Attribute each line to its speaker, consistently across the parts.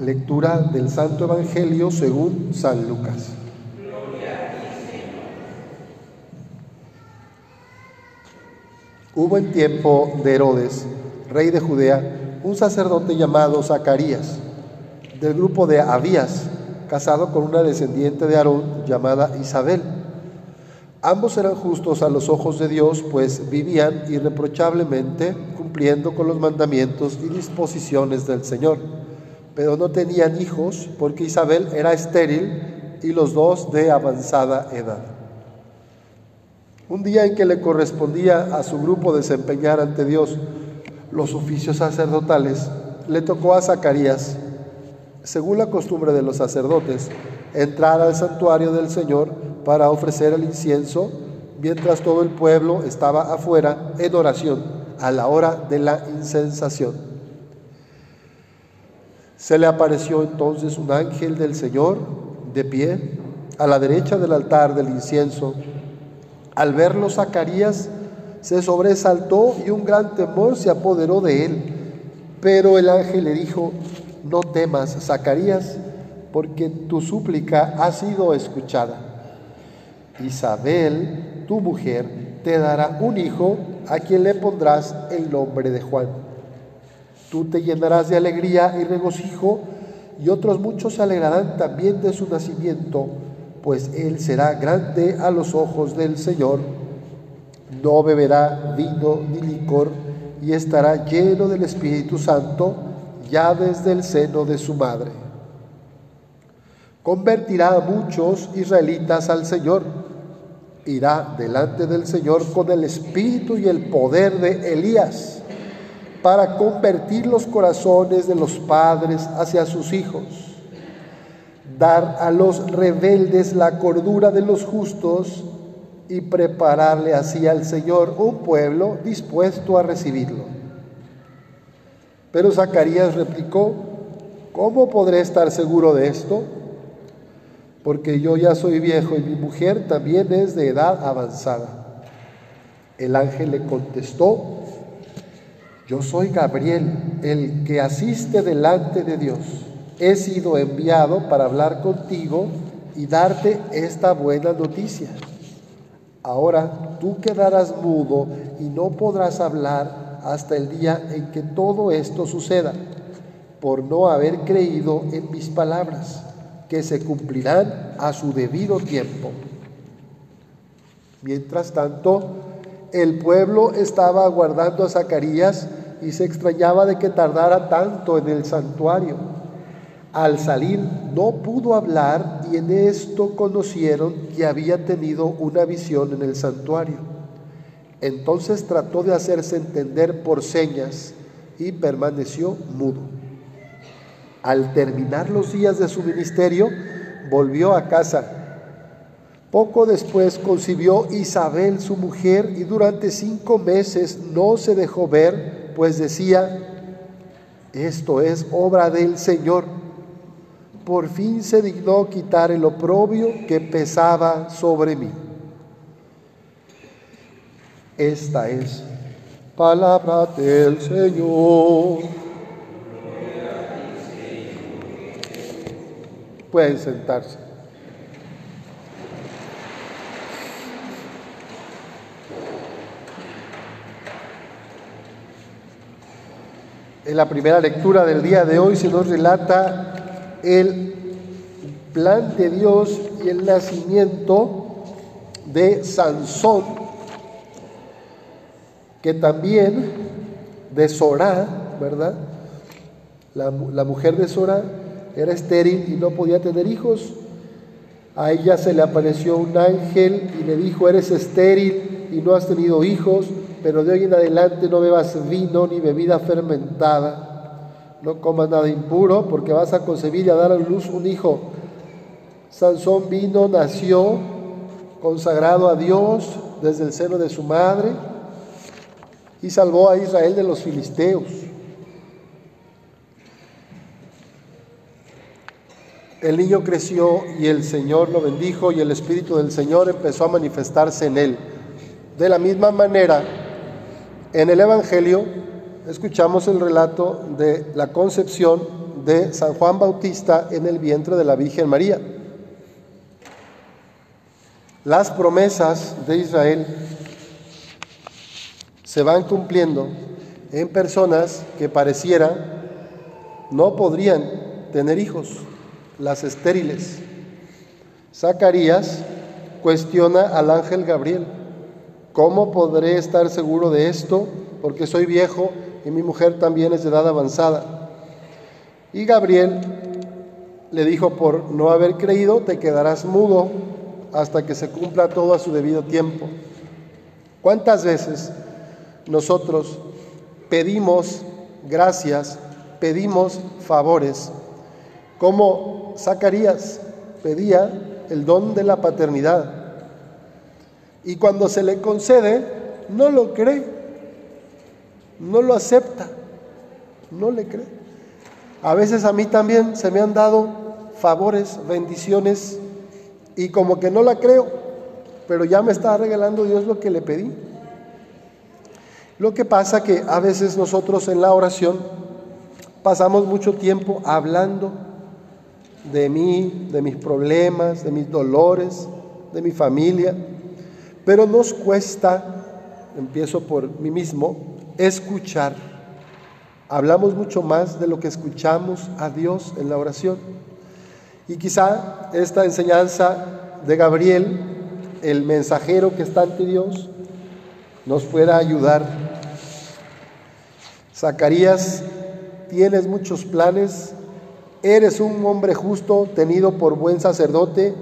Speaker 1: Lectura del Santo Evangelio según San Lucas. Hubo en tiempo de Herodes, rey de Judea, un sacerdote llamado Zacarías, del grupo de Abías, casado con una descendiente de Aarón llamada Isabel. Ambos eran justos a los ojos de Dios, pues vivían irreprochablemente cumpliendo con los mandamientos y disposiciones del Señor pero no tenían hijos porque Isabel era estéril y los dos de avanzada edad. Un día en que le correspondía a su grupo desempeñar ante Dios los oficios sacerdotales, le tocó a Zacarías, según la costumbre de los sacerdotes, entrar al santuario del Señor para ofrecer el incienso mientras todo el pueblo estaba afuera en oración a la hora de la incensación. Se le apareció entonces un ángel del Señor de pie a la derecha del altar del incienso. Al verlo Zacarías se sobresaltó y un gran temor se apoderó de él. Pero el ángel le dijo, no temas, Zacarías, porque tu súplica ha sido escuchada. Isabel, tu mujer, te dará un hijo a quien le pondrás el nombre de Juan. Tú te llenarás de alegría y regocijo, y otros muchos se alegrarán también de su nacimiento, pues él será grande a los ojos del Señor. No beberá vino ni licor, y estará lleno del Espíritu Santo ya desde el seno de su madre. Convertirá a muchos israelitas al Señor. Irá delante del Señor con el espíritu y el poder de Elías para convertir los corazones de los padres hacia sus hijos, dar a los rebeldes la cordura de los justos y prepararle así al Señor un pueblo dispuesto a recibirlo. Pero Zacarías replicó, ¿cómo podré estar seguro de esto? Porque yo ya soy viejo y mi mujer también es de edad avanzada. El ángel le contestó, yo soy Gabriel, el que asiste delante de Dios. He sido enviado para hablar contigo y darte esta buena noticia. Ahora tú quedarás mudo y no podrás hablar hasta el día en que todo esto suceda, por no haber creído en mis palabras, que se cumplirán a su debido tiempo. Mientras tanto, el pueblo estaba aguardando a Zacarías y se extrañaba de que tardara tanto en el santuario. Al salir no pudo hablar y en esto conocieron que había tenido una visión en el santuario. Entonces trató de hacerse entender por señas y permaneció mudo. Al terminar los días de su ministerio, volvió a casa. Poco después concibió Isabel, su mujer, y durante cinco meses no se dejó ver pues decía, esto es obra del Señor. Por fin se dignó quitar el oprobio que pesaba sobre mí. Esta es palabra del Señor. Pueden sentarse. En la primera lectura del día de hoy se nos relata el plan de Dios y el nacimiento de Sansón, que también de Sorá, ¿verdad? La, mujer de Sorá era estéril y no podía tener hijos. A ella se le apareció un ángel y le dijo, eres estéril y no has tenido hijos pero de hoy en adelante no bebas vino ni bebida fermentada, no comas nada impuro, porque vas a concebir y a dar a luz un hijo. Sansón vino, nació consagrado a Dios desde el seno de su madre y salvó a Israel de los filisteos. El niño creció y el Señor lo bendijo y el Espíritu del Señor empezó a manifestarse en él. De la misma manera, en el Evangelio escuchamos el relato de la concepción de San Juan Bautista en el vientre de la Virgen María. Las promesas de Israel se van cumpliendo en personas que pareciera no podrían tener hijos, las estériles. Zacarías cuestiona al ángel Gabriel, ¿cómo podré estar seguro de esto? Porque soy viejo y mi mujer también es de edad avanzada. Y Gabriel le dijo, por no haber creído, te quedarás mudo hasta que se cumpla todo a su debido tiempo. ¿Cuántas veces nosotros pedimos gracias, pedimos favores, como Zacarías pedía el don de la paternidad? Y cuando se le concede, no lo cree, no lo acepta, no le cree. A veces a mí también se me han dado favores, bendiciones, y como que no la creo, pero ya me está regalando Dios lo que le pedí. Lo que pasa que a veces nosotros en la oración pasamos mucho tiempo hablando de mí, de mis problemas, de mis dolores, de mi familia, pero nos cuesta, empiezo por mí mismo, escuchar. Hablamos mucho más de lo que escuchamos a Dios en la oración. Y quizá esta enseñanza de Gabriel, el mensajero que está ante Dios, nos pueda ayudar Zacarías, tienes muchos planes, eres un hombre justo, tenido por buen sacerdote,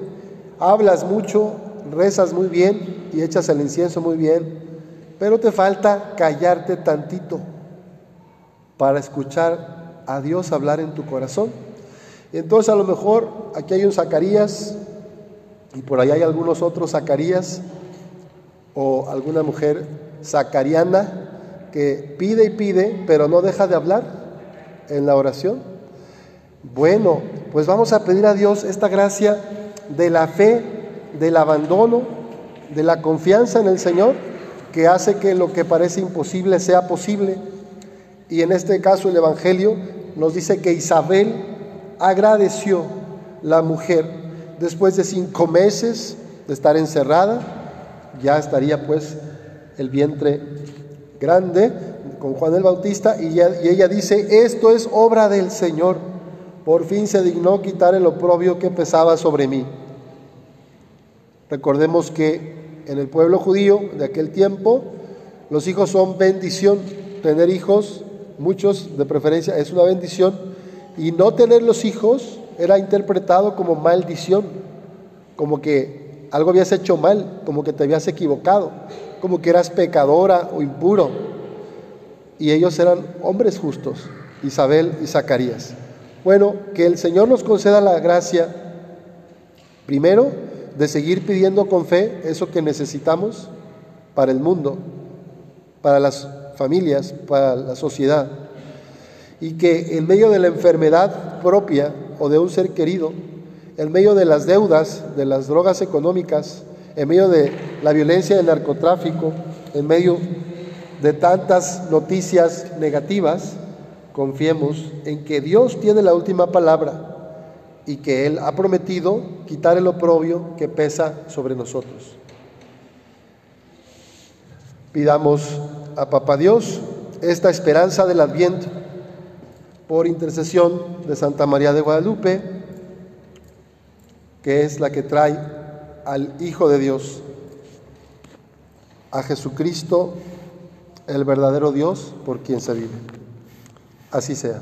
Speaker 1: hablas mucho, rezas muy bien y echas el incienso muy bien, pero te falta callarte tantito para escuchar a Dios hablar en tu corazón. Entonces a lo mejor aquí hay un Zacarías y por ahí hay algunos otros Zacarías o alguna mujer zacariana que pide y pide, pero no deja de hablar en la oración. Bueno, pues vamos a pedir a Dios esta gracia de la fe, del abandono, de la confianza en el Señor, que hace que lo que parece imposible sea posible. Y en este caso el Evangelio nos dice que Isabel agradeció la mujer después de cinco meses de estar encerrada, ya estaría pues el vientre grande con Juan el Bautista y ella, dice, esto es obra del Señor, por fin se dignó quitar el oprobio que pesaba sobre mí. Recordemos que en el pueblo judío de aquel tiempo los hijos son bendición, tener hijos, muchos de preferencia, es una bendición, y no tener los hijos era interpretado como maldición, como que algo habías hecho mal, como que te habías equivocado como que eras pecadora o impuro. Y ellos eran hombres justos, Isabel y Zacarías. Bueno, que el Señor nos conceda la gracia, primero, de seguir pidiendo con fe eso que necesitamos para el mundo, para las familias, para la sociedad. Y que en medio de la enfermedad propia o de un ser querido, en medio de las deudas, de las drogas económicas, en medio de la violencia del narcotráfico, en medio de tantas noticias negativas, confiemos en que Dios tiene la última palabra y que Él ha prometido quitar el oprobio que pesa sobre nosotros. Pidamos a Papá Dios esta esperanza del Adviento por intercesión de Santa María de Guadalupe, que es la que trae al Hijo de Dios, a Jesucristo, el verdadero Dios por quien se vive. Así sea.